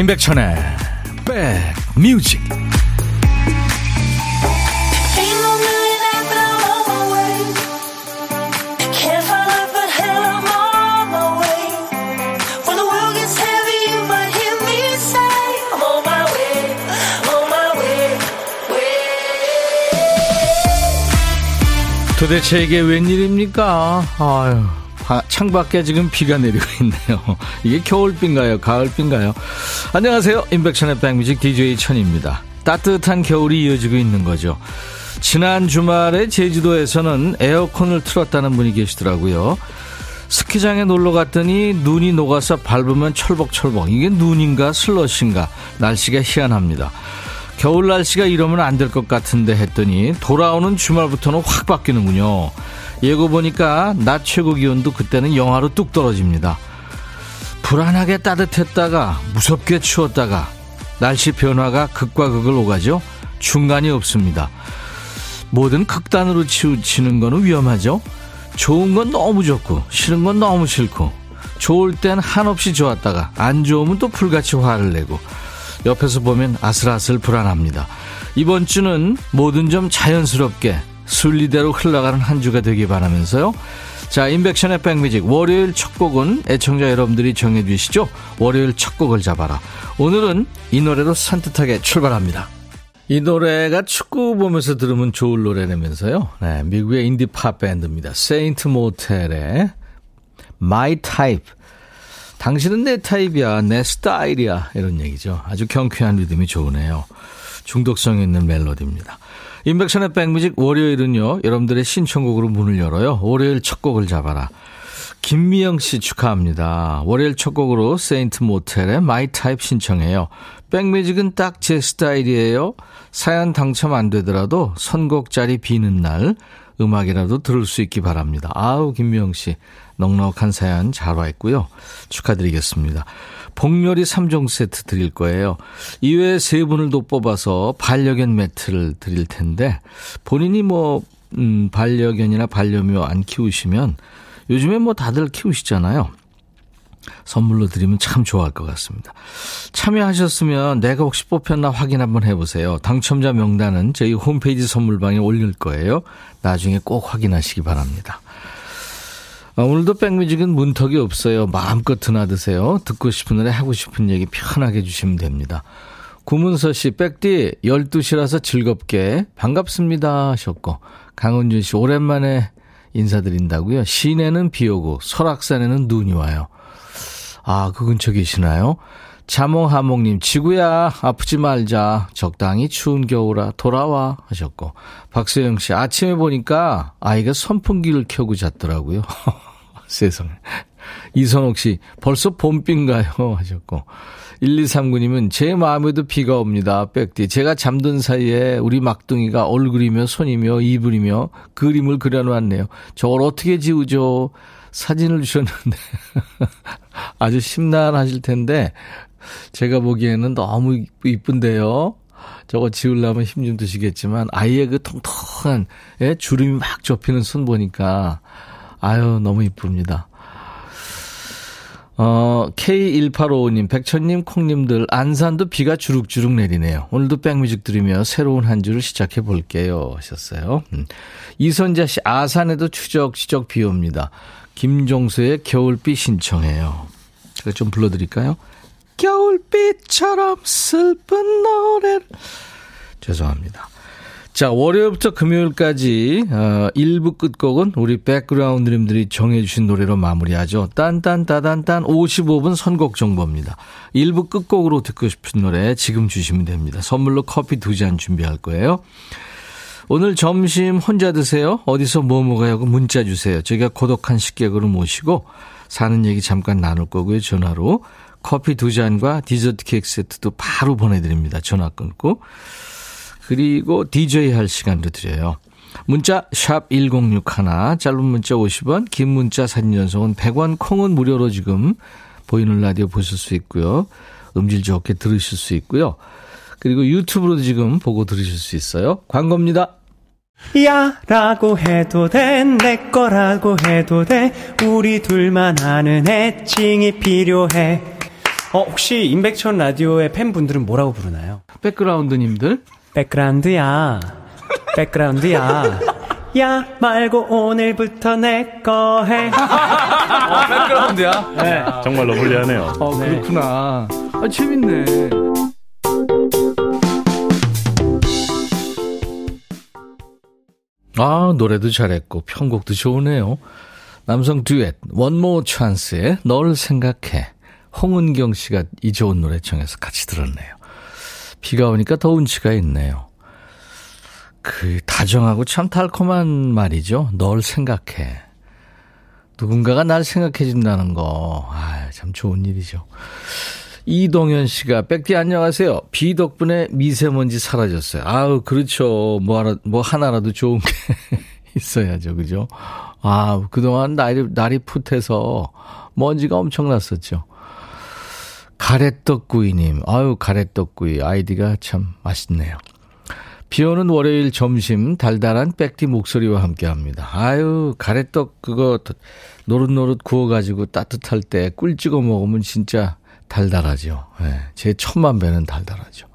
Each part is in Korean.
임백천의 백뮤직 도대체 이게 웬일입니까? 아유, 창밖에 지금 비가 내리고 있네요. 이게 겨울비인가요? 가을비인가요? 안녕하세요. 인백션의 백뮤직 DJ 천입니다. 따뜻한 겨울이 이어지고 있는 거죠. 지난 주말에 제주도에서는 에어컨을 틀었다는 분이 계시더라고요. 스키장에 놀러 갔더니 눈이 녹아서 밟으면 철벅철벅. 이게 눈인가 슬러시인가. 날씨가 희한합니다. 겨울 날씨가 이러면 안 될 것 같은데 했더니 돌아오는 주말부터는 확 바뀌는군요. 예고 보니까 낮 최고 기온도 그때는 영하로 뚝 떨어집니다. 불안하게 따뜻했다가 무섭게 추웠다가 날씨 변화가 극과 극을 오가죠. 중간이 없습니다. 뭐든 극단으로 치우치는 거는 위험하죠. 좋은 건 너무 좋고 싫은 건 너무 싫고 좋을 땐 한없이 좋았다가 안 좋으면 또 불같이 화를 내고 옆에서 보면 아슬아슬 불안합니다. 이번 주는 뭐든 좀 자연스럽게 순리대로 흘러가는 한 주가 되길 바라면서요. 자, 임백천의 백뮤직 월요일 첫 곡은 애청자 여러분들이 정해주시죠. 월요일 첫 곡을 잡아라. 오늘은 이 노래로 산뜻하게 출발합니다. 이 노래가 축구 보면서 들으면 좋을 노래라면서요. 네, 미국의 인디 팝 밴드입니다. Saint Motel의 My Type. 당신은 내 타입이야, 내 스타일이야. 이런 얘기죠. 아주 경쾌한 리듬이 좋으네요. 중독성 있는 멜로디입니다. 임백천의 백뮤직 월요일은요, 여러분들의 신청곡으로 문을 열어요. 월요일 첫 곡을 잡아라. 김미영 씨 축하합니다. 월요일 첫 곡으로 Saint Motel의 My Type 신청해요. 백뮤직은 딱 제 스타일이에요. 사연 당첨 안 되더라도 선곡 자리 비는 날 음악이라도 들을 수 있기 바랍니다. 아우, 김미영 씨. 넉넉한 사연 잘 와 있고요. 축하드리겠습니다. 복요리 3종 세트 드릴 거예요. 이외에 세 분을 더 뽑아서 반려견 매트를 드릴 텐데 본인이 뭐 음, 반려견이나 반려묘 안 키우시면 요즘에 뭐 다들 키우시잖아요. 선물로 드리면 참 좋아할 것 같습니다. 참여하셨으면 내가 혹시 뽑혔나 확인 한번 해보세요. 당첨자 명단은 저희 홈페이지 선물방에 올릴 거예요. 나중에 꼭 확인하시기 바랍니다. 아, 오늘도 백뮤직은 문턱이 없어요. 마음껏 드나드세요. 듣고 싶은 노래 하고 싶은 얘기 편하게 해주시면 됩니다. 구문서 씨, 백디 12시라서 즐겁게 반갑습니다 하셨고 강은준 씨 오랜만에 인사드린다고요. 시내는 비 오고 설악산에는 눈이 와요. 아, 그 근처 계시나요? 자몽하몽님, 지구야, 아프지 말자. 적당히 추운 겨울아, 돌아와. 하셨고. 박소영 씨, 아침에 보니까 아이가 선풍기를 켜고 잤더라고요. 세상에. 이선옥 씨, 벌써 봄비인가요? 하셨고. 1239님은 제 마음에도 비가 옵니다. 백디. 제가 잠든 사이에 우리 막둥이가 얼굴이며 손이며 이불이며 그림을 그려놨네요. 저걸 어떻게 지우죠? 사진을 주셨는데. 아주 심란하실 텐데, 제가 보기에는 너무 이쁜데요. 저거 지우려면 힘 좀 드시겠지만, 아이의 그 통통한, 예, 주름이 막 접히는 손 보니까, 아유, 너무 이쁩니다. 어, K1855님, 백천님, 콩님들, 안산도 비가 주룩주룩 내리네요. 오늘도 백뮤직 들으며 새로운 한 주를 시작해 볼게요. 하셨어요. 음. 이선자 씨, 아산에도 추적추적 비 옵니다. 김종수의 겨울비 신청해요. 제가 좀 불러드릴까요? 겨울비처럼 슬픈 노래를. 죄송합니다. 자, 월요일부터 금요일까지 어, 1부 끝곡은 우리 백그라운드님들이 정해주신 노래로 마무리하죠. 딴딴따단딴 55분 선곡 정보입니다. 1부 끝곡으로 듣고 싶은 노래 지금 주시면 됩니다. 선물로 커피 두 잔 준비할 거예요. 오늘 점심 혼자 드세요? 어디서 뭐 먹어요? 하고 문자 주세요. 저희가 고독한 식객으로 모시고 사는 얘기 잠깐 나눌 거고요. 전화로. 커피 두 잔과 디저트 케이크 세트도 바로 보내드립니다. 전화 끊고. 그리고 DJ 할 시간도 드려요. 문자 샵 1061, 짧은 문자 50원, 긴 문자 사진 전송은 100원, 콩은 무료로 지금 보이는 라디오 보실 수 있고요. 음질 좋게 들으실 수 있고요. 그리고 유튜브로도 지금 보고 들으실 수 있어요. 광고입니다. 야 라고 해도 돼 내 거라고 해도 돼 우리 둘만 아는 애칭이 필요해 어, 혹시 임백천 라디오의 팬분들은 뭐라고 부르나요? 백그라운드님들? 백그라운드야. 백그라운드야. 야 말고 오늘부터 내 거 해. 어, 백그라운드야? 네. 정말로 불리하네요. 어, 그렇구나. 아, 재밌네. 아, 노래도 잘했고, 편곡도 좋으네요. 남성 듀엣, 원모 찬스의 널 생각해. 홍은경 씨가 이 좋은 노래 청해서 같이 들었네요. 비가 오니까 더 운치가 있네요. 그, 다정하고 참 달콤한 말이죠. 널 생각해. 누군가가 날 생각해 준다는 거, 아, 참 좋은 일이죠. 이동현 씨가 백디 안녕하세요. 비 덕분에 미세먼지 사라졌어요. 아우 그렇죠. 뭐 하나 뭐 하나라도 좋은 게 있어야죠, 그죠? 아 그동안 날이 날이 풋해서 먼지가 엄청났었죠. 가래떡구이님, 아유 가래떡구이 아이디가 참 맛있네요. 비 오는 월요일 점심 달달한 백디 목소리와 함께 합니다. 아유, 가래떡 그거 노릇노릇 구워가지고 따뜻할 때 꿀 찍어 먹으면 진짜 달달하죠. 네, 제 천만 배는 달달하죠.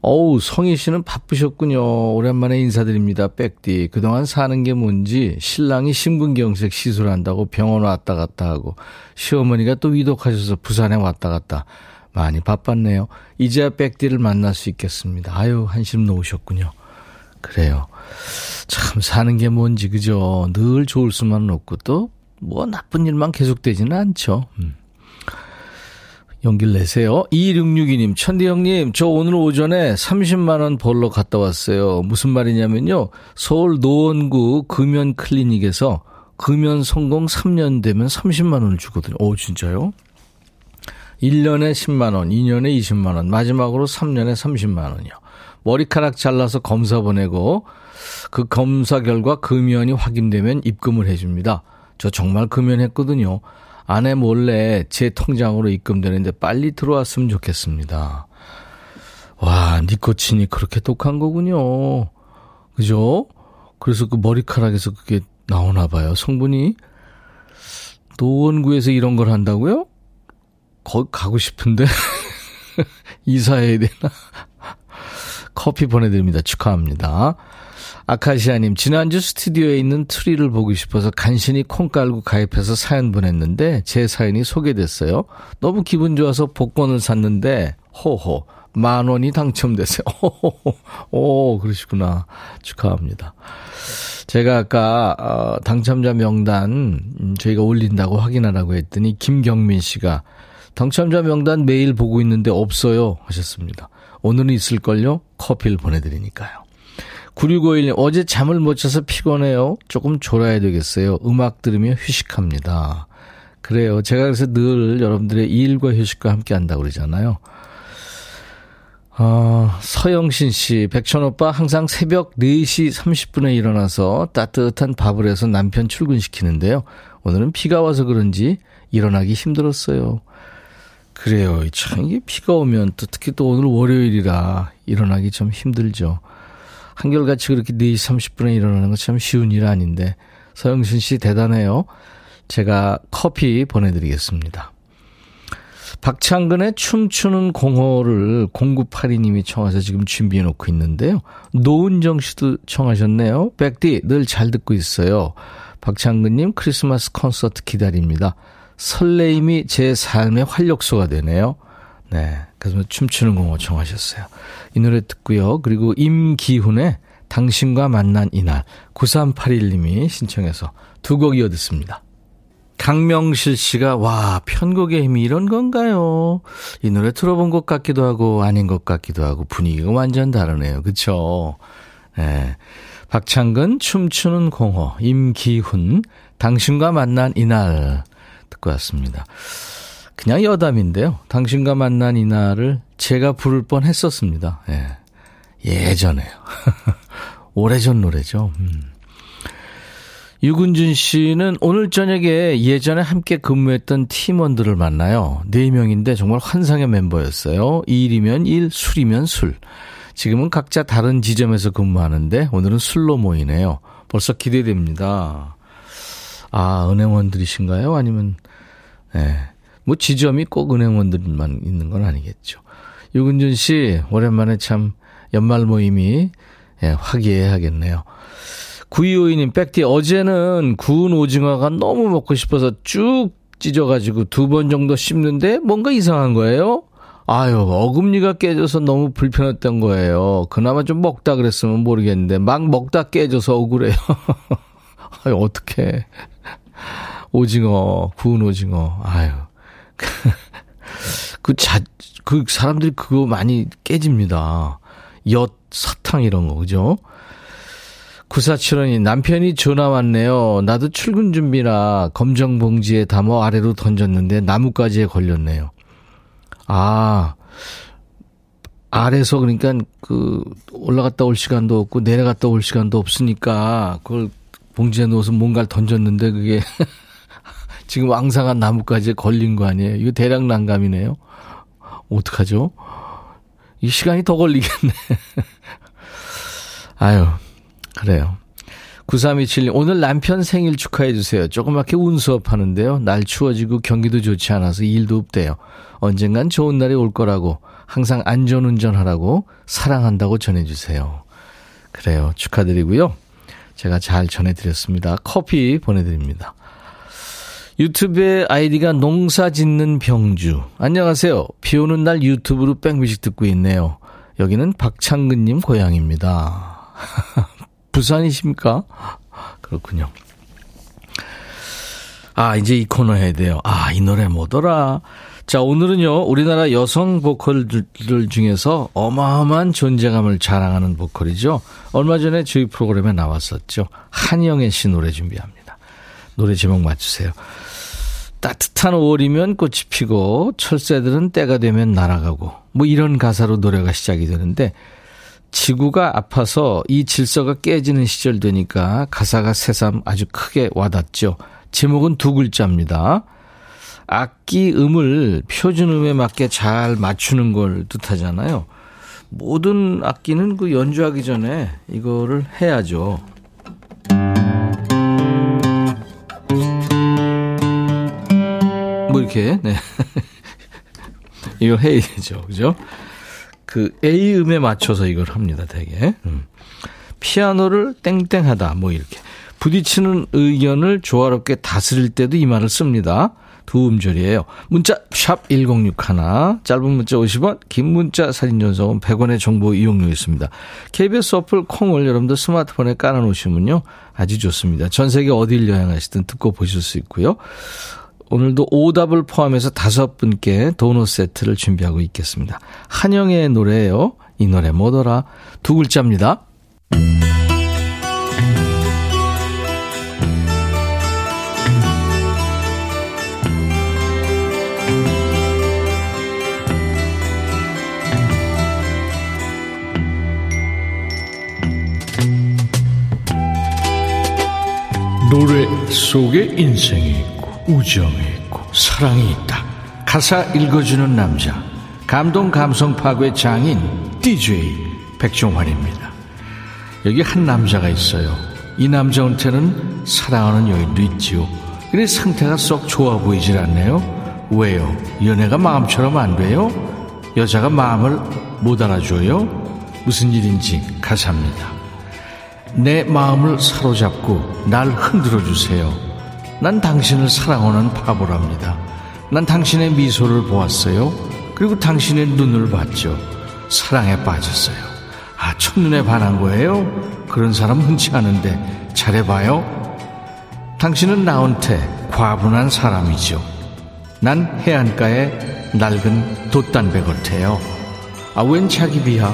어우, 성희 씨는 바쁘셨군요. 오랜만에 인사드립니다. 백디. 그동안 사는 게 뭔지 신랑이 심근경색 시술한다고 병원 왔다 갔다 하고 시어머니가 또 위독하셔서 부산에 왔다 갔다 많이 바빴네요. 이제야 백디를 만날 수 있겠습니다. 아유, 한심 놓으셨군요. 그래요. 참 사는 게 뭔지 그죠. 늘 좋을 수만은 없고 또 뭐 나쁜 일만 계속되지는 않죠. 음. 용기를 내세요. 2662님, 천디 형님, 저 오늘 오전에 30만원 벌러 갔다 왔어요. 무슨 말이냐면요. 서울 노원구 금연 클리닉에서 금연 성공 3년 되면 30만원을 주거든요. 오, 진짜요? 1년에 10만원, 2년에 20만원, 마지막으로 3년에 30만원이요. 머리카락 잘라서 검사 보내고 그 검사 결과 금연이 확인되면 입금을 해줍니다. 저 정말 금연했거든요. 아내 몰래 제 통장으로 입금되는데 빨리 들어왔으면 좋겠습니다. 와, 니코틴이 그렇게 독한 거군요. 그죠? 그래서 그 머리카락에서 그게 나오나 봐요. 성분이. 노원구에서 이런 걸 한다고요? 거기 가고 싶은데. 이사해야 되나? 커피 보내드립니다. 축하합니다. 아카시아님, 지난주 스튜디오에 있는 트리를 보고 싶어서 간신히 콩 깔고 가입해서 사연 보냈는데 제 사연이 소개됐어요. 너무 기분 좋아서 복권을 샀는데, 호호, 만 원이 당첨됐어요. 호호호, 오, 그러시구나. 축하합니다. 제가 아까, 어, 당첨자 명단, 음, 저희가 올린다고 확인하라고 했더니, 김경민 씨가 당첨자 명단 매일 보고 있는데 없어요. 하셨습니다. 오늘은 있을걸요? 커피를 보내드리니까요. 9651님, 어제 잠을 못 자서 피곤해요. 조금 졸아야 되겠어요. 음악 들으며 휴식합니다. 그래요. 제가 그래서 늘 여러분들의 일과 휴식과 함께 한다고 그러잖아요. 어, 서영신 씨, 백천 오빠 항상 새벽 4시 30분에 일어나서 따뜻한 밥을 해서 남편 출근시키는데요. 오늘은 비가 와서 그런지 일어나기 힘들었어요. 그래요. 참, 이게 비가 오면 또 특히 또 오늘 월요일이라 일어나기 좀 힘들죠. 한결같이 그렇게 4시 30분에 일어나는 거 참 쉬운 일 아닌데 서영신 씨 대단해요. 제가 커피 보내드리겠습니다. 박창근의 춤추는 공허를 0982님이 청해서 지금 준비해 놓고 있는데요. 노은정 씨도 청하셨네요. 백디 늘 잘 듣고 있어요. 박창근님 크리스마스 콘서트 기다립니다. 설레임이 제 삶의 활력소가 되네요. 네. 그래서 춤추는 공허 청하셨어요. 이 노래 듣고요. 그리고 임기훈의 당신과 만난 이날 9381님이 신청해서 두 곡 이어 듣습니다. 강명실 씨가 와 편곡의 힘이 이런 건가요? 이 노래 들어본 것 같기도 하고 아닌 것 같기도 하고 분위기가 완전 다르네요. 그쵸? 네. 박창근 춤추는 공허 임기훈 당신과 만난 이날 듣고 왔습니다. 그냥 여담인데요. 당신과 만난 이날을 제가 부를 뻔 했었습니다. 예. 예전에요. 오래전 노래죠. 음. 유근준 씨는 오늘 저녁에 예전에 함께 근무했던 팀원들을 만나요. 네 명인데 정말 환상의 멤버였어요. 일이면 일, 술이면 술. 지금은 각자 다른 지점에서 근무하는데 오늘은 술로 모이네요. 벌써 기대됩니다. 아, 은행원들이신가요? 아니면, 예. 네. 뭐 지점이 꼭 은행원들만 있는 건 아니겠죠. 유근준 씨, 오랜만에 참 연말 모임이 예, 화기애애하겠네요. 9252님, 백디, 어제는 구운 오징어가 너무 먹고 싶어서 쭉 찢어가지고 두 번 정도 씹는데 뭔가 이상한 거예요? 아유, 어금니가 깨져서 너무 불편했던 거예요. 그나마 좀 먹다 그랬으면 모르겠는데, 막 먹다 깨져서 억울해요. 아유, 어떡해. 오징어, 구운 오징어, 아유. 그 자, 그 사람들이 그거 많이 깨집니다. 엿, 사탕 이런 거, 그죠? 9475이 남편이 전화 왔네요. 나도 출근 준비라 검정 봉지에 담아 아래로 던졌는데 나뭇가지에 걸렸네요. 아, 아래서 그러니까 그 올라갔다 올 시간도 없고 내려갔다 올 시간도 없으니까 그걸 봉지에 넣어서 뭔가를 던졌는데 그게 지금 왕상한 나뭇가지에 걸린 거 아니에요? 이거 대량 난감이네요. 어떡하죠? 이 시간이 더 걸리겠네. 아유, 그래요. 9327님, 오늘 남편 생일 축하해주세요. 조그맣게 운수업 하는데요. 날 추워지고 경기도 좋지 않아서 일도 없대요. 언젠간 좋은 날이 올 거라고, 항상 안전운전 하라고, 사랑한다고 전해주세요. 그래요. 축하드리고요. 제가 잘 전해드렸습니다. 커피 보내드립니다. 유튜브에 아이디가 농사 짓는 병주. 안녕하세요. 비 오는 날 유튜브로 백뮤직 듣고 있네요. 여기는 박창근님 고향입니다. 부산이십니까? 그렇군요. 아, 이제 이 코너 해야 돼요. 아, 이 노래 뭐더라? 자, 오늘은요, 우리나라 여성 보컬들 중에서 어마어마한 존재감을 자랑하는 보컬이죠. 얼마 전에 저희 프로그램에 나왔었죠. 한영애 씨 노래 준비합니다. 노래 제목 맞추세요. 따뜻한 5월이면 꽃이 피고 철새들은 때가 되면 날아가고 뭐 이런 가사로 노래가 시작이 되는데 지구가 아파서 이 질서가 깨지는 시절 되니까 가사가 새삼 아주 크게 와닿죠. 제목은 두 글자입니다. 악기 음을 표준음에 맞게 잘 맞추는 걸 뜻하잖아요. 모든 악기는 그 연주하기 전에 이거를 해야죠. 이렇게 네. 이걸 해야 되죠. 그죠? 그 A 음에 맞춰서 이걸 합니다, 되게. 음. 피아노를 땡땡하다, 뭐 이렇게. 부딪히는 의견을 조화롭게 다스릴 때도 이 말을 씁니다. 두 음절이에요. 문자 샵 1061, 짧은 문자 50원, 긴 문자 사진 전송은 100원의 정보 이용료 있습니다. KBS 어플 콩을 여러분들 스마트폰에 깔아놓으시면요. 아주 좋습니다. 전 세계 어딜 여행하시든 듣고 보실 수 있고요. 오늘도 오답을 포함해서 다섯 분께 도넛 세트를 준비하고 있겠습니다. 한영의 노래예요. 이 노래 뭐더라? 두 글자입니다. 노래 속에 인생이 우정이 있고 사랑이 있다. 가사 읽어주는 남자 감동 감성 파괴 장인 DJ 백종환입니다. 여기 한 남자가 있어요. 이 남자한테는 사랑하는 여인도 있지요. 근데 상태가 썩 좋아 보이질 않네요. 왜요? 연애가 마음처럼 안 돼요? 여자가 마음을 못 알아줘요? 무슨 일인지 가사입니다. 내 마음을 사로잡고 날 흔들어 주세요. 난 당신을 사랑하는 바보랍니다. 난 당신의 미소를 보았어요. 그리고 당신의 눈을 봤죠. 사랑에 빠졌어요. 아, 첫눈에 반한 거예요? 그런 사람 흔치 않은데 잘해봐요. 당신은 나한테 과분한 사람이죠. 난 해안가에 낡은 돛단배 같아요. 아, 웬 자기 비하?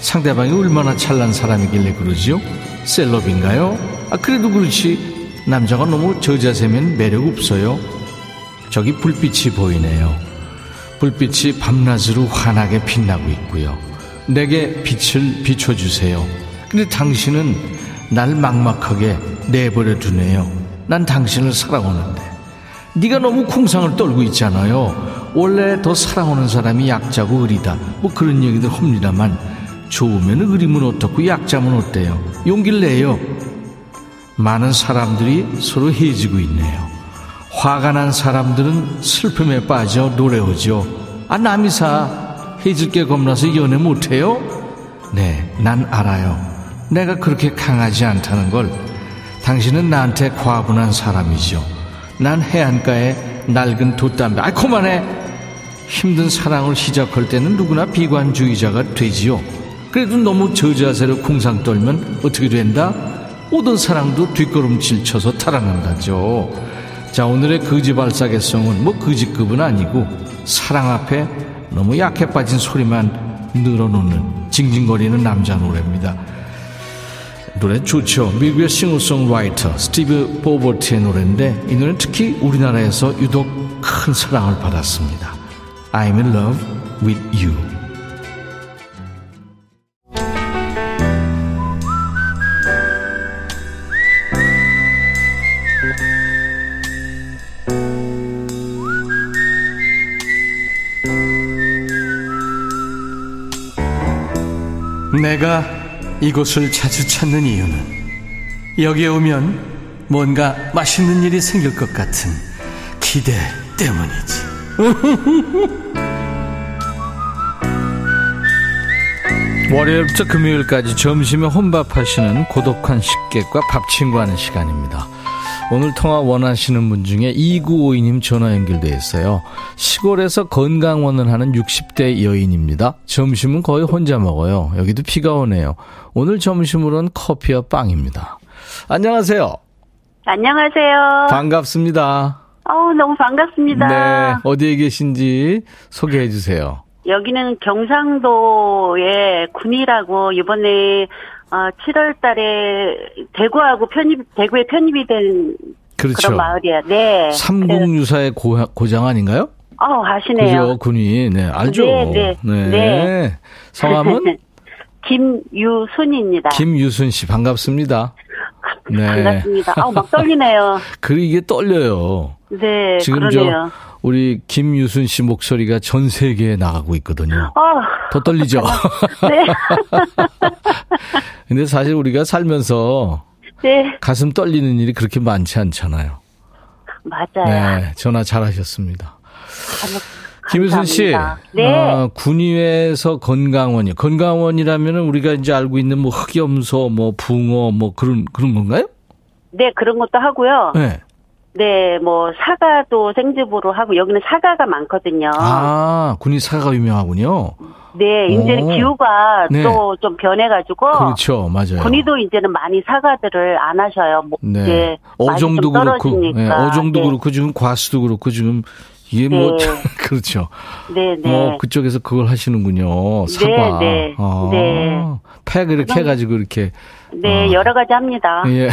상대방이 얼마나 찬란 사람이길래 그러지요? 셀럽인가요? 아, 그래도 그렇지. 남자가 너무 저 자세면 매력 없어요. 저기 불빛이 보이네요. 불빛이 밤낮으로 환하게 빛나고 있고요. 내게 빛을 비춰주세요. 근데 당신은 날 막막하게 내버려 두네요. 난 당신을 사랑하는데. 네가 너무 쿵상을 떨고 있잖아요. 원래 더 사랑하는 사람이 약자고 의리다. 뭐 그런 얘기들 합니다만 좋으면 의리면 어떻고 약자면 어때요? 용기를 내요. 많은 사람들이 서로 해지고 있네요. 화가 난 사람들은 슬픔에 빠져 노래오죠. 아, 남이사 해질 게 겁나서 연애 못해요? 네, 난 알아요. 내가 그렇게 강하지 않다는 걸. 당신은 나한테 과분한 사람이죠. 난 해안가에 낡은 돛담배. 아, 그만해! 힘든 사랑을 시작할 때는 누구나 비관주의자가 되지요. 그래도 너무 저자세로 쿵상 떨면 어떻게 된다? 모든 사랑도 뒷걸음질 쳐서 타락한다죠. 자, 오늘의 거지 발사계성은 뭐 거지급은 아니고 사랑 앞에 너무 약해 빠진 소리만 늘어놓는 징징거리는 남자 노래입니다. 노래 좋죠. 미국의 싱어송라이터 스티브 보버트의 노래인데 이 노래는 특히 우리나라에서 유독 큰 사랑을 받았습니다. I'm in love with you. 내가 이곳을 자주 찾는 이유는 여기에 오면 뭔가 맛있는 일이 생길 것 같은 기대 때문이지. 월요일부터 금요일까지 점심에 혼밥하시는 고독한 식객과 밥 친구하는 시간입니다. 오늘 통화 원하시는 분 중에 2952님 전화 연결돼 있어요. 시골에서 건강원을 하는 60대 여인입니다. 점심은 거의 혼자 먹어요. 여기도 비가 오네요. 오늘 점심으로는 커피와 빵입니다. 안녕하세요. 안녕하세요. 반갑습니다. 어우, 너무 반갑습니다. 네, 어디에 계신지 소개해 주세요. 여기는 경상도의 군이라고 이번에 어, 7월 달에 대구하고 편입, 대구에 편입이 된 그렇죠. 그런 마을이야. 네. 삼국유사의 고, 고장 아닌가요? 어, 아시네요. 그죠, 군이. 네, 알죠. 네, 네. 네. 네. 성함은? 김유순입니다. 김유순 씨, 반갑습니다. 네. 반갑습니다. 아우, 막 떨리네요. 그 이게 떨려요. 네, 지금 그러네요. 저 우리 김유순 씨 목소리가 전 세계에 나가고 있거든요. 아, 더 떨리죠. 네. 근데 사실 우리가 살면서 네, 가슴 떨리는 일이 그렇게 많지 않잖아요. 맞아요. 네, 전화 잘하셨습니다. 감- 김유순 씨. 네. 어, 군위에서 건강원이 건강원이라면 우리가 이제 알고 있는 뭐 흑염소, 뭐 붕어, 뭐 그런 그런 건가요? 네, 그런 것도 하고요. 네. 네, 뭐 사과도 생즙으로 하고 여기는 사과가 많거든요. 아, 군이 사과가 유명하군요. 네, 이제는 오. 기후가 네. 또좀 변해가지고 그렇죠, 맞아요. 군이도 이제는 많이 사과들을 안 하셔요. 뭐 네. 많이 어종도 좀 그렇고. 네, 어종도 네. 그렇고 지금 과수도 그렇고 지금 이게 뭐 네. 그렇죠. 네, 네. 뭐 그쪽에서 그걸 하시는군요. 사과. 네. 아, 네. 팩 이렇게 해가지고 이렇게. 네, 아. 여러 가지 합니다. 예.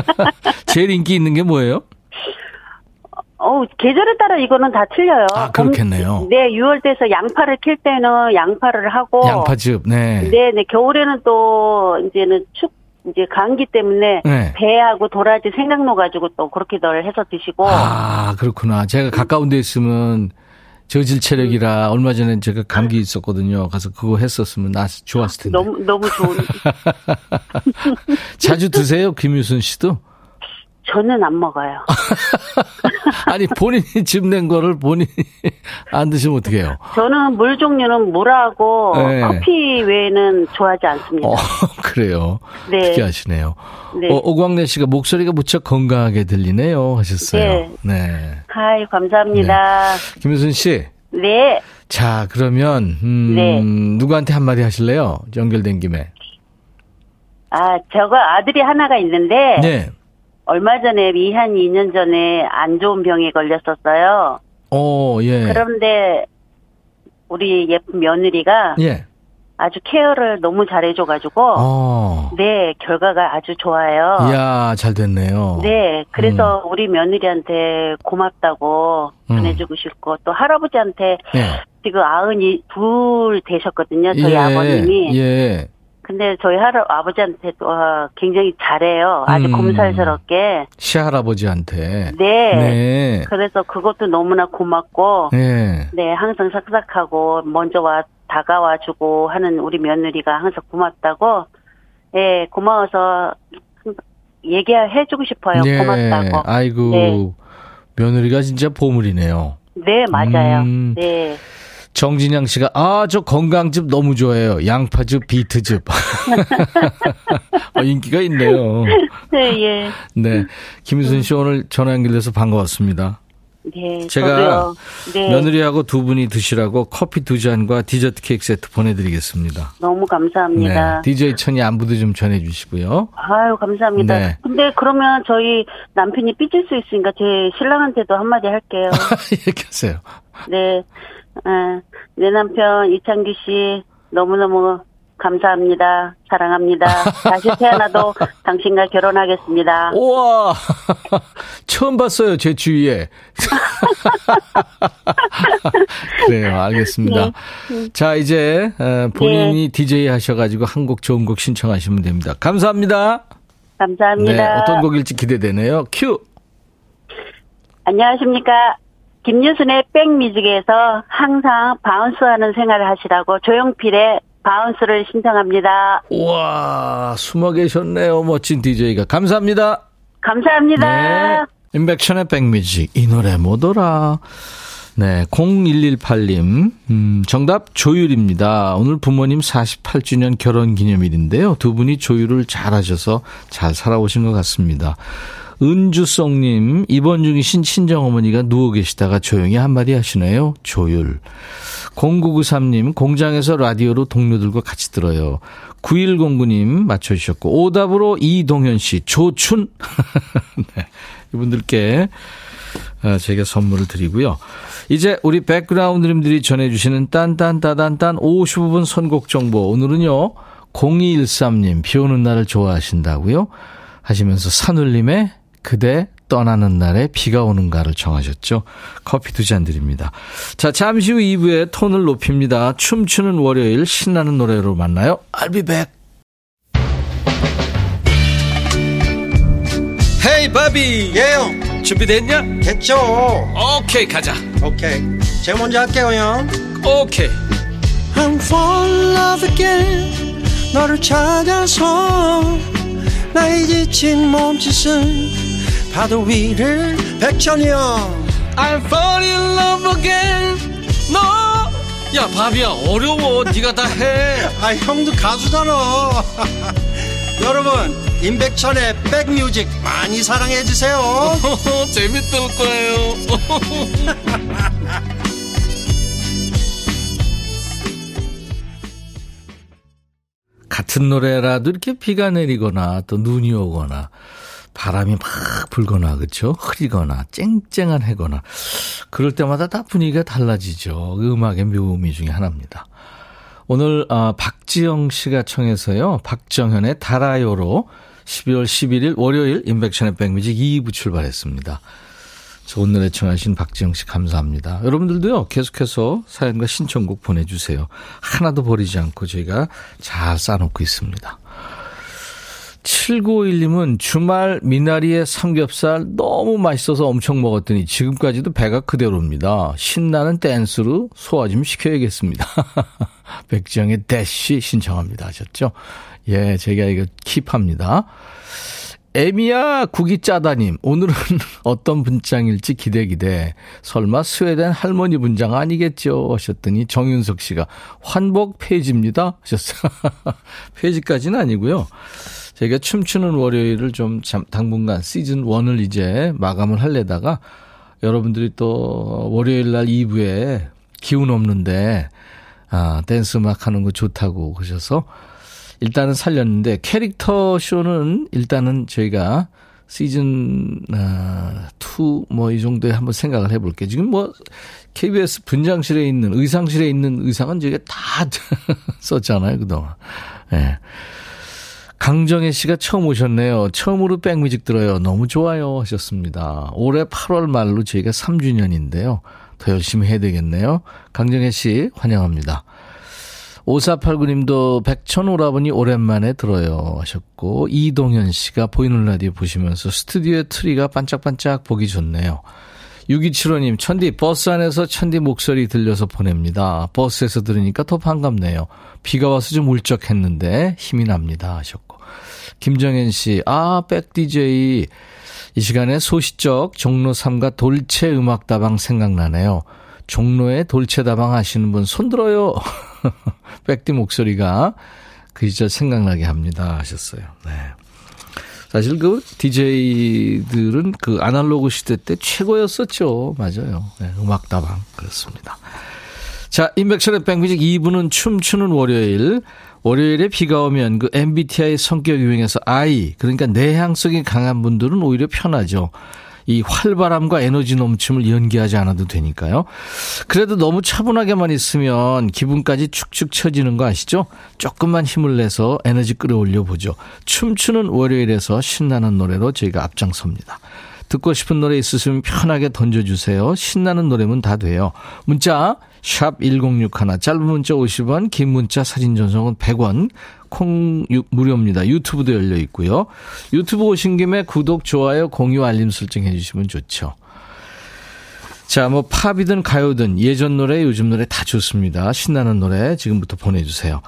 제일 인기 있는 게 뭐예요? 어우, 계절에 따라 이거는 다 틀려요. 아, 그렇겠네요. 봄- 네, 6월 돼서 양파를 킬 때는 양파를 하고. 양파즙. 네. 네, 네, 겨울에는 또 이제는 축 이제 감기 때문에 네. 배하고 도라지 생강로 가지고 또 그렇게들 해서 드시고. 아, 그렇구나. 제가 가까운 데 있으면 저질 체력이라 얼마 전에 제가 감기 있었거든요. 가서 그거 했었으면 나 좋았을 텐데. 너무 너무 좋은. 자주 드세요, 김유순 씨도? 저는 안 먹어요. 아니, 본인이 집 낸 거를 본인이 안 드시면 어떡해요? 저는 물 종류는 물하고 네. 커피 외에는 좋아하지 않습니다. 어, 그래요. 네. 특이하시네요. 네. 어, 오광래 씨가 목소리가 무척 건강하게 들리네요. 하셨어요. 네. 네. 하이 감사합니다. 김유순 씨. 네. 자, 그러면, 음, 네. 누구한테 한마디 하실래요? 연결된 김에. 아, 저거 아들이 하나가 있는데 네. 얼마 전에 이한 2년 전에 안 좋은 병에 걸렸었어요. 어, 예. 그런데 우리 예쁜 며느리가 예. 아주 케어를 너무 잘해줘가지고 어. 네 결과가 아주 좋아요. 이야, 잘 됐네요. 네, 그래서 우리 며느리한테 고맙다고 음. 전해주고 싶고 또 할아버지한테 예. 지금 아흔이 둘 되셨거든요. 저희 예, 아버님이. 예. 근데 저희 할아 아버지한테도 어, 굉장히 잘해요. 아주 음. 곰살스럽게. 시할아버지한테. 네. 네. 그래서 그것도 너무나 고맙고 네. 네 항상 삭삭하고 먼저 와 다가와 주고 하는 우리 며느리가 항상 고맙다고. 네 고마워서 얘기해 주고 싶어요. 예. 고맙다고. 아이고. 네. 며느리가 진짜 보물이네요. 네, 맞아요. 음. 네. 정진양 씨가 아 저 건강즙 너무 좋아해요. 양파즙, 비트즙. 어, 인기가 있네요. 네, 예. 네, 김순 씨 오늘 전화 연결돼서 반가웠습니다. 네, 제가 네. 며느리하고 두 분이 드시라고 커피 두 잔과 디저트 케이크 세트 보내드리겠습니다. 너무 감사합니다. 네, DJ 천이 안부도 좀 전해주시고요. 아유 감사합니다. 네. 근데 그러면 저희 남편이 삐질 수 있으니까 제 신랑한테도 한마디 할게요. 얘기하세요. 네, 어, 내 남편 이창규 씨 너무너무 감사합니다. 사랑합니다. 다시 태어나도 당신과 결혼하겠습니다. 우와! 처음 봤어요, 제 주위에. 그래요, 알겠습니다. 네. 자, 이제 어, 본인이 네. DJ 하셔가지고 한 곡 좋은 곡 신청하시면 됩니다. 감사합니다. 감사합니다. 네, 어떤 곡일지 기대되네요. 큐! 안녕하십니까. 김유순의 백뮤직에서 항상 bounce하는 생활을 하시라고 조용필의 Bounce를 신청합니다. 우와, 숨어 계셨네요. 멋진 DJ가. 감사합니다. 감사합니다. 네. 임백천의 백뮤직. 이 노래 뭐더라? 네, 0118님. 음, 정답 조율입니다. 오늘 부모님 48주년 결혼 기념일인데요. 두 분이 조율을 잘 하셔서 잘 살아오신 것 같습니다. 은주송님, 입원 중이신 친정어머니가 누워 계시다가 조용히 한마디 하시네요. 조율. 0993님, 공장에서 라디오로 동료들과 같이 들어요. 9109님 맞춰주셨고, 오답으로 이동현 씨, 조춘. 네, 이분들께 어, 제가 선물을 드리고요. 이제 우리 백그라운드님들이 전해주시는 딴딴따단딴 55분 선곡 정보. 오늘은요, 0213님, 비 오는 날을 좋아하신다고요? 하시면서 산울림의 그대 떠나는 날에 비가 오는가를 정하셨죠. 커피 두 잔 드립니다. 자, 잠시 후 2부에 톤을 높입니다. 춤추는 월요일 신나는 노래로 만나요. I'll be back. 헤이 바비 예영 준비됐냐? 됐죠 오케이 가자 오케이 제가 먼저 할게요 형 오케이 I'm fall in love again 너를 찾아서 나의 지친 몸짓은 파도 위를 백천이 형 I'm fall in love again. 너! 야 바비야 어려워. 네가 다 해. 아 형도 가수잖아. 여러분 임백천의 백뮤직 많이 사랑해 주세요. 재밌을 거예요. 같은 노래라도 이렇게 비가 내리거나 또 눈이 오거나 바람이 막 불거나 그렇죠? 흐리거나 쨍쨍한 해거나 그럴 때마다 다 분위기가 달라지죠. 음악의 묘미 중에 하나입니다. 오늘 아, 박지영 씨가 청해서요. 박정현의 달아요로 12월 11일 월요일 인백션의 백뮤직 2부 출발했습니다. 좋은 노래 청하신 박지영 씨 감사합니다. 여러분들도요. 계속해서 사연과 신청곡 보내주세요. 하나도 버리지 않고 저희가 잘 싸놓고 있습니다. 7951님은 주말 미나리에 삼겹살 너무 맛있어서 엄청 먹었더니 지금까지도 배가 그대로입니다. 신나는 댄스로 소화 좀 시켜야겠습니다. 백지영의 대쉬 신청합니다 하셨죠? 예, 제가 이거 킵합니다. 에미야 국이 짜다님 오늘은 어떤 분장일지 기대 기대 설마 스웨덴 할머니 분장 아니겠죠 하셨더니 정윤석 씨가 환복 페이지입니다 하셨어요 페이지까지는 아니고요 저희가 춤추는 월요일을 좀 당분간 시즌 1을 이제 마감을 할래다가 여러분들이 또 월요일 날 2부에 기운 없는데 아, 댄스 음악 하는 거 좋다고 그러셔서 일단은 살렸는데 캐릭터 쇼는 일단은 저희가 시즌 아, 2뭐 이 정도에 한번 생각을 해볼게요. 지금 뭐 KBS 분장실에 있는 의상실에 있는 의상은 저희가 다 썼잖아요 그동안. 예. 네. 강정혜 씨가 처음 오셨네요. 처음으로 백뮤직 들어요. 너무 좋아요. 하셨습니다. 올해 8월 말로 저희가 3주년인데요. 더 열심히 해야 되겠네요. 강정혜 씨, 환영합니다. 5489님도 백천 오라버니 오랜만에 들어요 하셨고 이동현 씨가 보이는 라디오 보시면서 스튜디오의 트리가 반짝반짝 보기 좋네요. 6275님, 천디, 버스 안에서 천디 목소리 들려서 보냅니다. 버스에서 들으니까 더 반갑네요. 비가 와서 좀 울적했는데 힘이 납니다. 하셨고. 김정현 씨, 아, 백 DJ. 이 시간에 소시적 종로 3가 돌체 음악다방 생각나네요. 종로에 돌체다방 하시는 분 손들어요. 백디 목소리가 그 시절 생각나게 합니다. 하셨어요. 네. 사실 그 DJ들은 그 아날로그 시대 때 최고였었죠. 맞아요. 네, 음악다방. 그렇습니다. 자, 인백션의 백뮤직 2부는 춤추는 월요일. 월요일에 비가 오면 그 MBTI 성격 유행에서 I, 그러니까 내향성이 강한 분들은 오히려 편하죠. 이 활발함과 에너지 넘침을 연기하지 않아도 되니까요. 그래도 너무 차분하게만 있으면 기분까지 축축 처지는 거 아시죠? 조금만 힘을 내서 에너지 끌어올려 보죠. 춤추는 월요일에서 신나는 노래로 저희가 앞장섭니다. 듣고 싶은 노래 있으시면 편하게 던져주세요. 신나는 노래면 다 돼요. 문자 샵 1061, 짧은 문자 50원, 긴 문자 사진 전송은 100원, 콩 무료입니다. 유튜브도 열려 있고요. 유튜브 오신 김에 구독, 좋아요, 공유, 알림 설정 해 주시면 좋죠. 자, 뭐 팝이든 가요든 예전 노래, 요즘 노래 다 좋습니다. 신나는 노래 지금부터 보내주세요.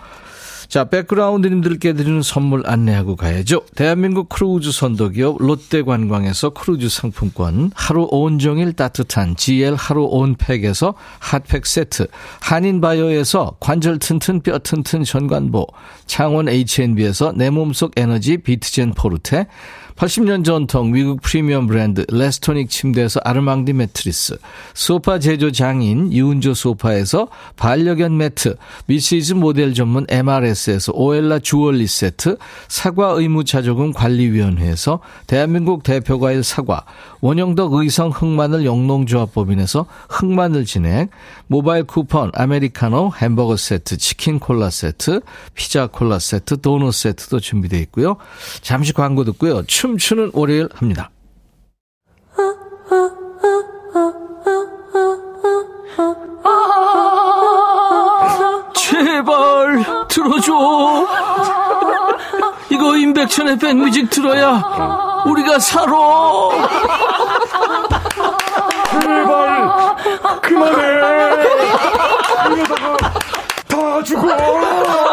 자, 백그라운드님들께 드리는 선물 안내하고 가야죠. 대한민국 크루즈 선도기업 롯데관광에서 크루즈 상품권, 하루 온종일 따뜻한 GL 하루 온팩에서 핫팩 세트, 한인바이오에서 관절 튼튼 뼈 튼튼 전관보, 창원 H&B에서 내 몸속 에너지 비트젠 포르테, 80년 전통 미국 프리미엄 브랜드 레스토닉 침대에서 아르망디 매트리스, 소파 제조 장인 유운조 소파에서 반려견 매트, 미시즈 모델 전문 MRS에서 오엘라 주얼리 세트, 사과 의무자조금 관리위원회에서 대한민국 대표과일 사과, 원형덕 의성 흑마늘 영농조합법인에서 흑마늘 진행, 모바일 쿠폰, 아메리카노, 햄버거 세트, 치킨 콜라 세트, 피자 콜라 세트, 도넛 세트도 준비되어 있고요. 잠시 광고 듣고요. 춤추는 월요일 합니다. 제발 들어줘. 이거 임백천의 백뮤직 들어야 우리가 살아. 제발 그만해. 이러다가 다 죽어.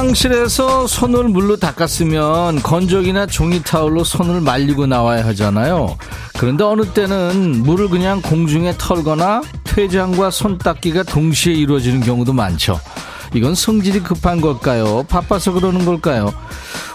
화장실에서 손을 물로 닦았으면 건조기나 종이 타올로 손을 말리고 나와야 하잖아요. 그런데 어느 때는 물을 그냥 공중에 털거나 퇴장과 손 닦기가 동시에 이루어지는 경우도 많죠. 이건 성질이 급한 걸까요? 바빠서 그러는 걸까요?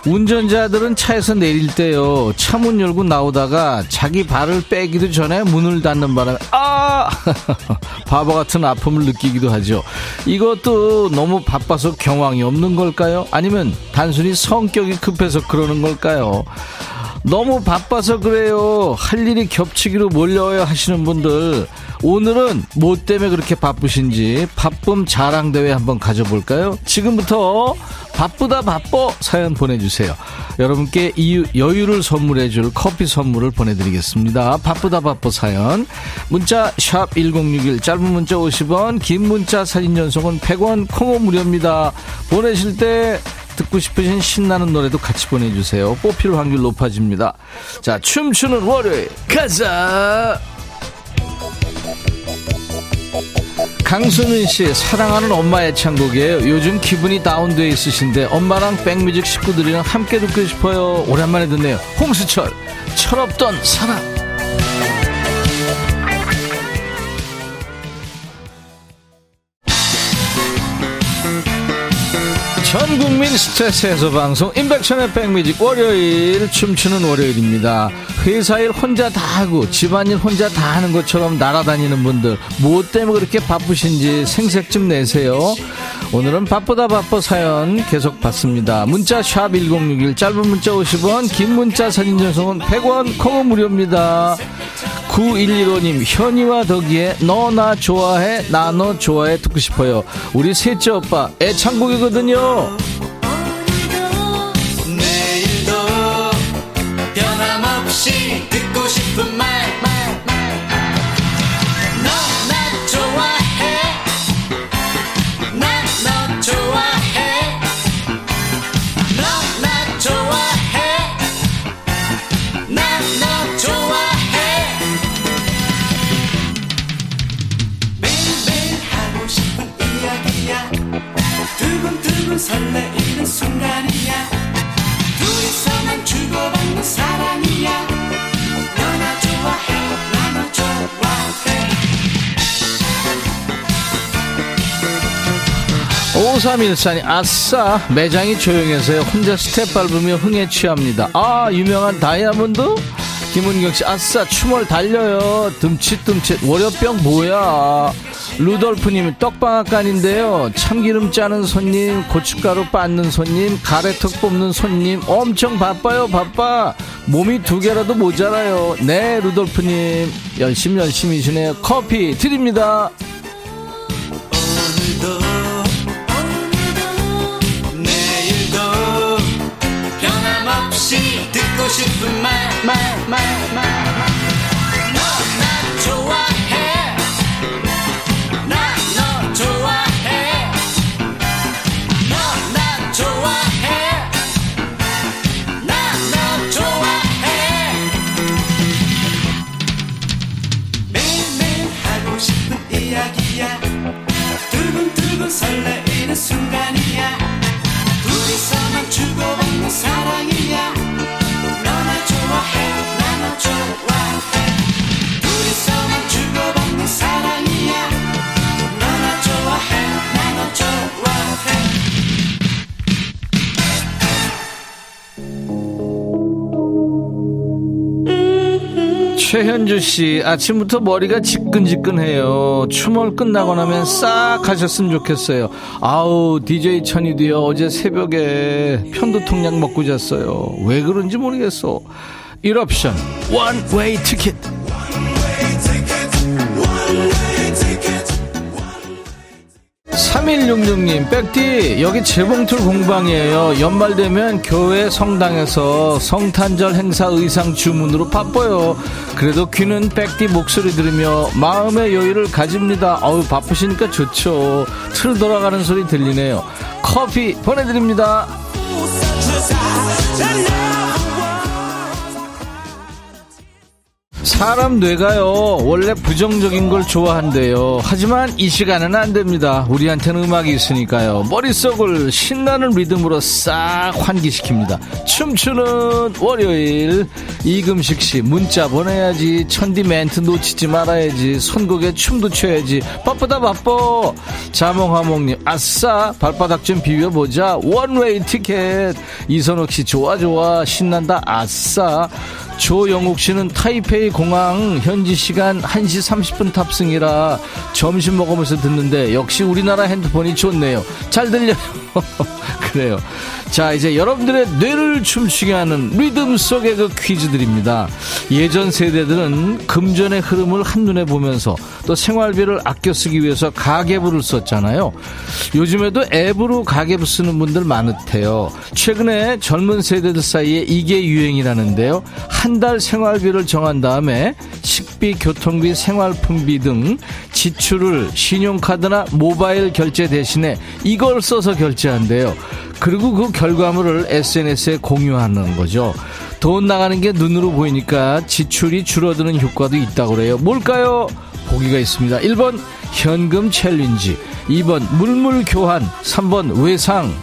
운전자들은 차에서 내릴 때요 차 문 열고 나오다가 자기 발을 빼기도 전에 문을 닫는 바람에 아 바보 같은 아픔을 느끼기도 하죠. 이것도 너무 바빠서 경황이 없는 걸까요? 아니면 단순히 성격이 급해서 그러는 걸까요 너무 바빠서 그래요 할 일이 겹치기로 몰려야 하시는 분들 오늘은 뭐 때문에 그렇게 바쁘신지 바쁨 자랑 대회 한번 가져볼까요 지금부터 바쁘다 바빠 사연 보내주세요. 여러분께 이유, 여유를 선물해줄 커피 선물을 보내드리겠습니다. 바쁘다 바빠 사연. 문자 1061, 짧은 문자 50원, 긴 문자 사진 전송은 100원, 콩호 무료입니다. 보내실 때 듣고 싶으신 신나는 노래도 같이 보내주세요. 뽑힐 확률 높아집니다. 자, 춤추는 월요일, 가자! 강순은 씨 사랑하는 엄마의 창곡이에요. 요즘 기분이 다운돼 있으신데 엄마랑 백뮤직 식구들이랑 함께 듣고 싶어요. 오랜만에 듣네요. 홍수철 철없던 사랑. 전 국민 스트레스 해소 방송 인백션의 백뮤직 월요일 춤추는 월요일입니다. 회사 일 혼자 다 하고 집안일 혼자 다 하는 것처럼 날아다니는 분들 뭐 때문에 그렇게 바쁘신지 생색 좀 내세요. 오늘은 바쁘다 바빠 사연 계속 받습니다. 문자 샵 1061 짧은 문자 50원 긴 문자 사진 전송은 100원 콩은 무료입니다. 9115님 현이와 덕이의 너 나 좋아해 나 너 좋아해 듣고 싶어요. 우리 셋째 오빠 애창곡이거든요. 5314님, 아싸! 매장이 조용해서요. 혼자 스텝 밟으며 흥에 취합니다. 아, 유명한 다이아몬드? 김은경 씨, 아싸! 춤을 달려요. 둠칫둠칫. 월요병 뭐야? 루돌프님, 떡방앗간인데요. 참기름 짜는 손님, 고춧가루 빻는 손님, 가래떡 뽑는 손님. 엄청 바빠요, 바빠. 몸이 두 개라도 모자라요. 네, 루돌프님. 열심히 열심히시네요. 커피 드립니다. 최현주 씨, 아침부터 머리가 지끈지끈해요. 춤을 끝나고 나면 싹 하셨으면 좋겠어요. 아우, DJ 천이도요, 어제 새벽에 편도통약 먹고 잤어요. 왜 그런지 모르겠어. 1옵션, 원웨이 티켓. 3166님, 백디, 여기 재봉틀 공방이에요. 연말 되면 교회 성당에서 성탄절 행사 의상 주문으로 바빠요. 그래도 귀는 백디 목소리 들으며 마음의 여유를 가집니다. 어우, 바쁘시니까 좋죠. 틀 돌아가는 소리 들리네요. 커피 보내드립니다. 사람 뇌가요 원래 부정적인 걸 좋아한대요. 하지만 이 시간은 안 됩니다. 우리한테는 음악이 있으니까요. 머릿속을 신나는 리듬으로 싹 환기시킵니다. 춤추는 월요일. 이금식씨 문자 보내야지. 천디 멘트 놓치지 말아야지. 선곡에 춤도 춰야지. 바쁘다 바빠. 자몽하몽님 아싸. 발바닥 좀 비벼보자. 원웨이 티켓. 이선옥씨 좋아 좋아. 신난다. 아싸 조영욱 씨는 타이페이 공항 현지 시간 1시 30분 탑승이라 점심 먹으면서 듣는데 역시 우리나라 핸드폰이 좋네요. 잘 들려요. 그래요. 자, 이제 여러분들의 뇌를 춤추게 하는 리듬 속의 그 퀴즈들입니다. 예전 세대들은 금전의 흐름을 한눈에 보면서 또 생활비를 아껴 쓰기 위해서 가계부를 썼잖아요. 요즘에도 앱으로 가계부 쓰는 분들 많으대요. 최근에 젊은 세대들 사이에 이게 유행이라는데요. 한 달 생활비를 정한 다음에 식비, 교통비, 생활품비 등 지출을 신용카드나 모바일 결제 대신에 이걸 써서 결제한대요. 그리고 그 결과물을 SNS에 공유하는 거죠. 돈 나가는 게 눈으로 보이니까 지출이 줄어드는 효과도 있다고 그래요. 뭘까요? 보기가 있습니다. 1번 현금 챌린지, 2번 물물 교환, 3번 외상.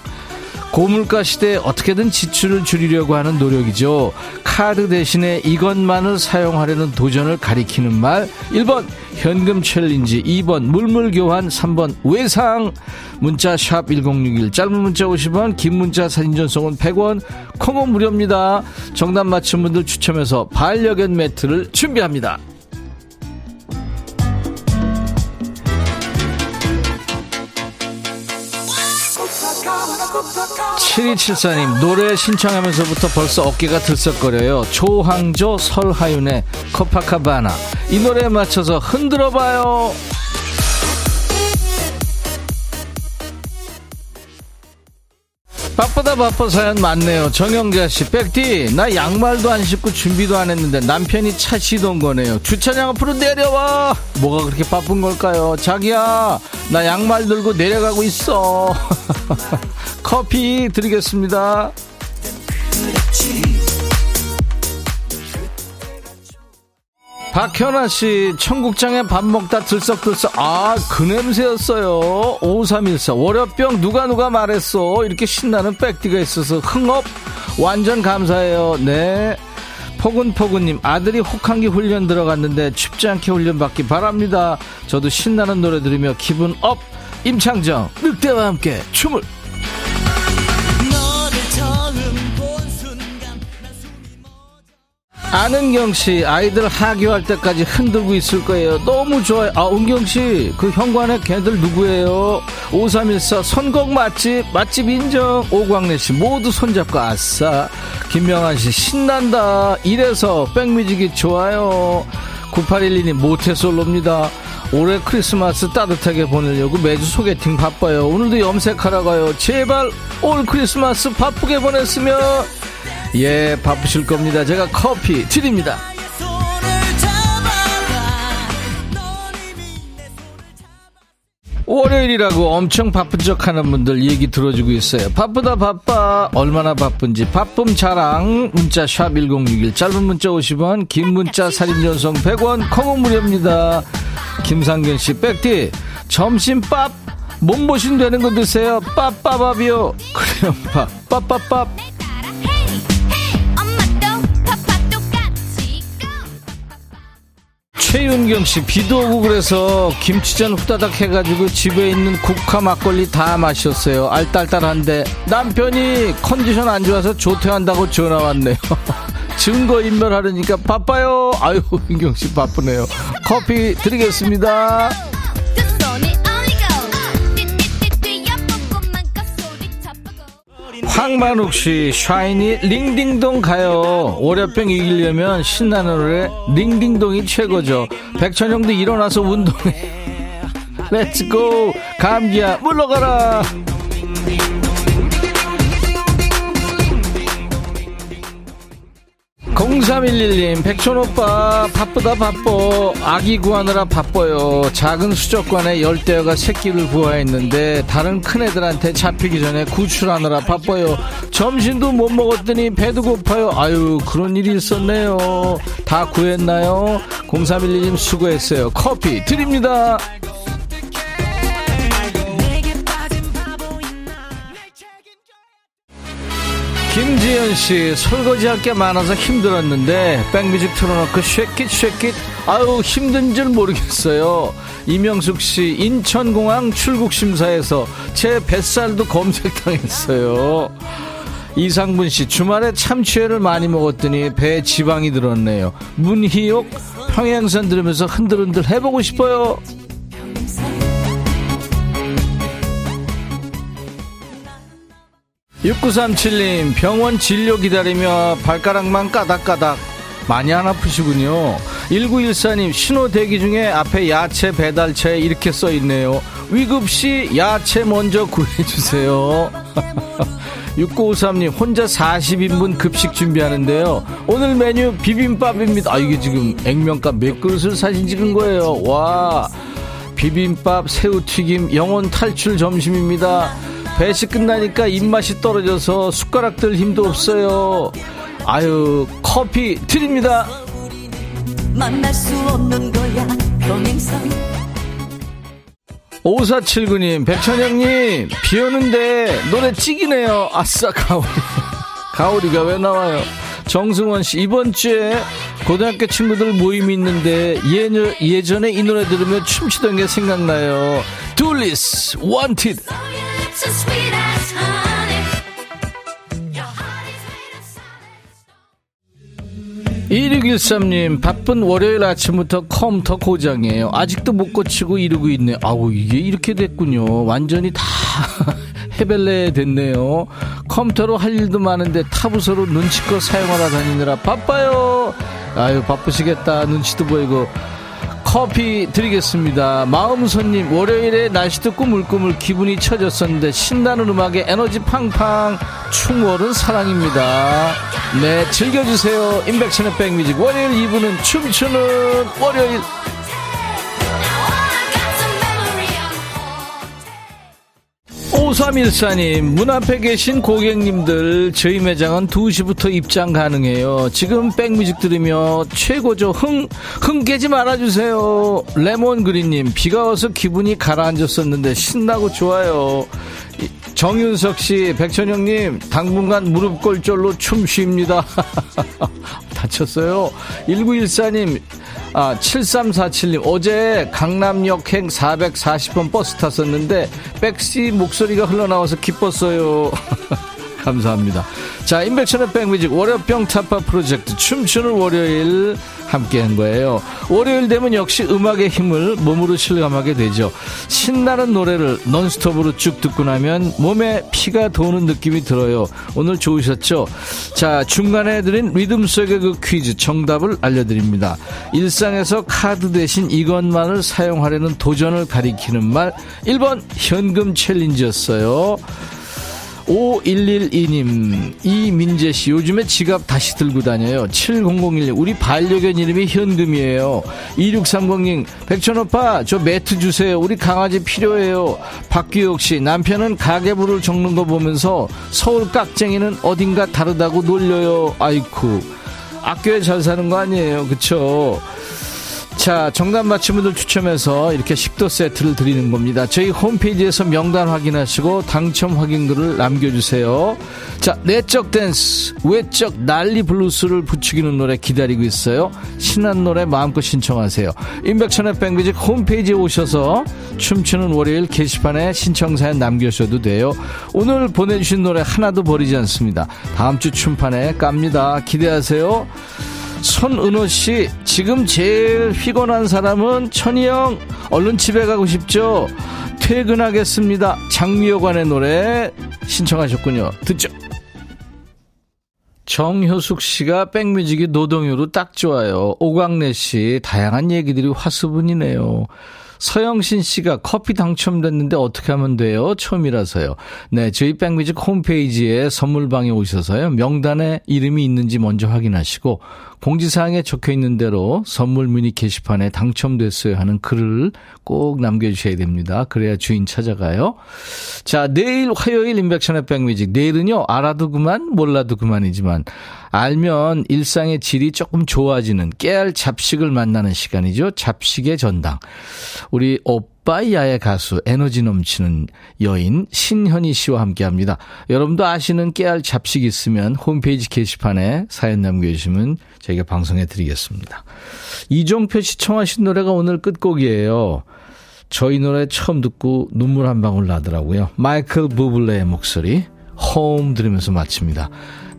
고물가 시대에 어떻게든 지출을 줄이려고 하는 노력이죠. 카드 대신에 이것만을 사용하려는 도전을 가리키는 말. 1번 현금 챌린지, 2번 물물 교환, 3번 외상. 문자 샵 1061, 짧은 문자 50원, 긴 문자 사진 전송은 100원, 콩은 무료입니다. 정답 맞춘 분들 추첨해서 반려견 매트를 준비합니다. 7274님, 노래 신청하면서부터 벌써 어깨가 들썩거려요. 조항조, 설하윤의 코파카바나. 이 노래에 맞춰서 흔들어봐요. 바쁘다 바빠 사연 많네요. 정영자 씨, 백디, 나 양말도 안 신고 준비도 안 했는데 남편이 차 시동 거네요. 주차장 앞으로 내려와. 뭐가 그렇게 바쁜 걸까요? 자기야, 나 양말 들고 내려가고 있어. 커피 드리겠습니다. 박현아 씨, 청국장에 밥 먹다 들썩들썩. 아, 그 냄새였어요. 5314. 월요병 누가 누가 말했어. 이렇게 신나는 백디가 있어서 흥 up. 완전 감사해요. 네. 포근포근님, 아들이 혹한기 훈련 들어갔는데 춥지 않게 훈련 받기 바랍니다. 저도 신나는 노래 들으며 기분 up. 임창정, 늑대와 함께 춤을. 아는경 씨, 아이들 하교할 때까지 흔들고 있을 거예요. 너무 좋아요. 아, 은경 씨, 그 현관에 걔들 누구예요? 5314 선곡 맛집, 맛집 인정. 오광래 씨, 모두 손잡고 아싸. 김명환 씨, 신난다. 이래서 백뮤직이 좋아요. 9812님, 모태솔로입니다. 올해 크리스마스 따뜻하게 보내려고 매주 소개팅 바빠요. 오늘도 염색하러 가요. 제발 올 크리스마스 바쁘게 보냈으면 예, 바쁘실 겁니다. 제가 커피 드립니다. 월요일이라고 엄청 바쁜 척 하는 분들 얘기 들어주고 있어요. 바쁘다 바빠. 얼마나 바쁜지. 바쁨 자랑. 문자 샵 1061. 짧은 문자 50원. 긴 문자 살인전송 100원. 콩은 무료입니다. 김상균 씨. 백디. 점심밥. 몸보신 되는 거 드세요. 빠빠밥이요. 그래요. 밥. 빠빠밥. 최윤경 씨 비도 오고 그래서 김치전 후다닥 해가지고 집에 있는 국화 막걸리 다 마셨어요. 알딸딸한데 남편이 컨디션 안 좋아서 조퇴한다고 전화 왔네요. 증거 인멸하려니까 바빠요. 아유 윤경 씨 바쁘네요. 커피 드리겠습니다. 황만욱 씨, 샤이니 링딩동 가요. 월요병 이기려면 신나는 노래 링딩동이 최고죠. 백천형도 일어나서 운동해. Let's go 감기야 물러가라. 0311님, 백천오빠, 바쁘다 바빠. 아기 구하느라 바빠요. 작은 수족관에 열대어가 새끼를 부화했는데, 다른 큰애들한테 잡히기 전에 구출하느라 바빠요. 점심도 못 먹었더니 배도 고파요. 아유, 그런 일이 있었네요. 다 구했나요? 0311님 수고했어요. 커피 드립니다. 김지현 씨 설거지 할 게 많아서 힘들었는데 백뮤직 틀어놓고 쉐킷 쉐킷. 아유 힘든 줄 모르겠어요. 이명숙 씨 인천공항 출국 심사에서 제 뱃살도 검색당했어요. 이상분 씨 주말에 참치회를 많이 먹었더니 배에 지방이 들었네요. 문희옥 평행선 들으면서 흔들흔들 해보고 싶어요 6937님, 병원 진료 기다리며 발가락만 까닥까닥. 많이 안 아프시군요. 1914님, 신호 대기 중에 앞에 야채 배달차에 이렇게 써 있네요. 위급시 야채 먼저 구해주세요. 6953님, 혼자 40인분 급식 준비하는데요. 오늘 메뉴 비빔밥입니다. 아, 이게 지금 액면가 몇 그릇을 사진 찍은 거예요. 와. 비빔밥, 새우튀김, 영혼 탈출 점심입니다. 배식 끝나니까 입맛이 떨어져서 숟가락들 힘도 없어요. 아유, 커피 드립니다. 만날 수 없는 거야, 평행선. 5479님, 백천형님, 비 오는데 노래 직이네요. 아싸, 가오리. 가오리가 왜 나와요? 정승원 씨, 이번 주에 고등학교 친구들 모임이 있는데 예전, 예전에 이 노래 들으면 춤추던 게 생각나요. Dooleys, Wanted. 2613님, 바쁜 월요일 아침부터 컴퓨터 고장이에요. 아직도 못 고치고 이러고 있네. 아우, 이게 이렇게 됐군요. 완전히 다 해벨레 됐네요. 컴퓨터로 할 일도 많은데 타부서로 눈치껏 사용하러 다니느라 바빠요. 아유, 바쁘시겠다. 눈치도 보이고. 커피 드리겠습니다. 마음 손님, 월요일에 날씨도 꾸물꾸물 기분이 처졌었는데 신나는 음악에 에너지 팡팡 충월은 사랑입니다. 네, 즐겨주세요. 인백션의 백뮤직 월요일 2부는 춤추는 월요일. 5314님, 문 앞에 계신 고객님들, 저희 매장은 2시부터 입장 가능해요. 지금 백뮤직 들으며 최고죠. 흥, 흥 깨지 말아주세요. 레몬그린님, 비가 와서 기분이 가라앉았었는데 신나고 좋아요. 정윤석 씨, 백천영님, 당분간 무릎 꼴절로 춤 쉽니다. 다쳤어요. 1914님, 아, 7347님, 어제 강남역행 440번 버스 탔었는데, 백씨 목소리가 흘러나와서 기뻤어요. 감사합니다. 자, 인백천의 백뮤직 월요병 타파 프로젝트 춤추는 월요일 함께 한 거예요. 월요일 되면 역시 음악의 힘을 몸으로 실감하게 되죠. 신나는 노래를 넌스톱으로 쭉 듣고 나면 몸에 피가 도는 느낌이 들어요. 오늘 좋으셨죠? 자, 중간에 해드린 리듬 속의 그 퀴즈 정답을 알려드립니다. 일상에서 카드 대신 이것만을 사용하려는 도전을 가리키는 말 1번 현금 챌린지였어요. 5112님, 이민재 씨, 요즘에 지갑 다시 들고 다녀요. 7001님, 우리 반려견 이름이 현금이에요. 2630님, 백천오빠, 저 매트 주세요. 우리 강아지 필요해요. 박규혁 씨, 남편은 가계부를 적는 거 보면서 서울 깍쟁이는 어딘가 다르다고 놀려요. 아이쿠. 아껴야 잘 사는 거 아니에요. 그쵸? 자, 정답 맞힌 분들 추첨해서 이렇게 식도 세트를 드리는 겁니다. 저희 홈페이지에서 명단 확인하시고 당첨 확인글을 남겨주세요. 자, 내적 댄스, 외적 난리 블루스를 부추기는 노래 기다리고 있어요. 신난 노래 마음껏 신청하세요. 임백천의 백뮤직 홈페이지에 오셔서 춤추는 월요일 게시판에 신청사연 남겨주셔도 돼요. 오늘 보내주신 노래 하나도 버리지 않습니다. 다음 주 춤판에 깝니다. 기대하세요. 손은호 씨, 지금 제일 피곤한 사람은 천희영. 얼른 집에 가고 싶죠? 퇴근하겠습니다. 장미여관의 노래 신청하셨군요. 듣죠? 정효숙 씨가 백뮤직이 노동요로 딱 좋아요. 오광래 씨, 다양한 얘기들이 화수분이네요. 서영신 씨가 커피 당첨됐는데 어떻게 하면 돼요? 처음이라서요. 네, 저희 백뮤직 홈페이지에 선물방에 오셔서요. 명단에 이름이 있는지 먼저 확인하시고 공지사항에 적혀 있는 대로 선물 미니 게시판에 당첨됐어요 하는 글을 꼭 남겨주셔야 됩니다. 그래야 주인 찾아가요. 자, 내일 화요일 인백션의 백뮤직. 내일은요, 알아도 그만, 몰라도 그만이지만, 알면 일상의 질이 조금 좋아지는 깨알 잡식을 만나는 시간이죠. 잡식의 전당. 우리 오빠야의 가수 에너지 넘치는 여인 신현희 씨와 함께 합니다. 여러분도 아시는 깨알 잡식 있으면 홈페이지 게시판에 사연 남겨주시면 저희가 방송해 드리겠습니다. 이종표 씨 청하신 노래가 오늘 끝곡이에요. 저희 노래 처음 듣고 눈물 한 방울 나더라고요. 마이클 부블레의 목소리 홈 들으면서 마칩니다.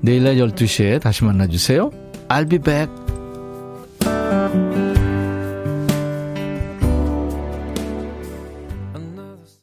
내일 날 12시에 다시 만나주세요. I'll be back.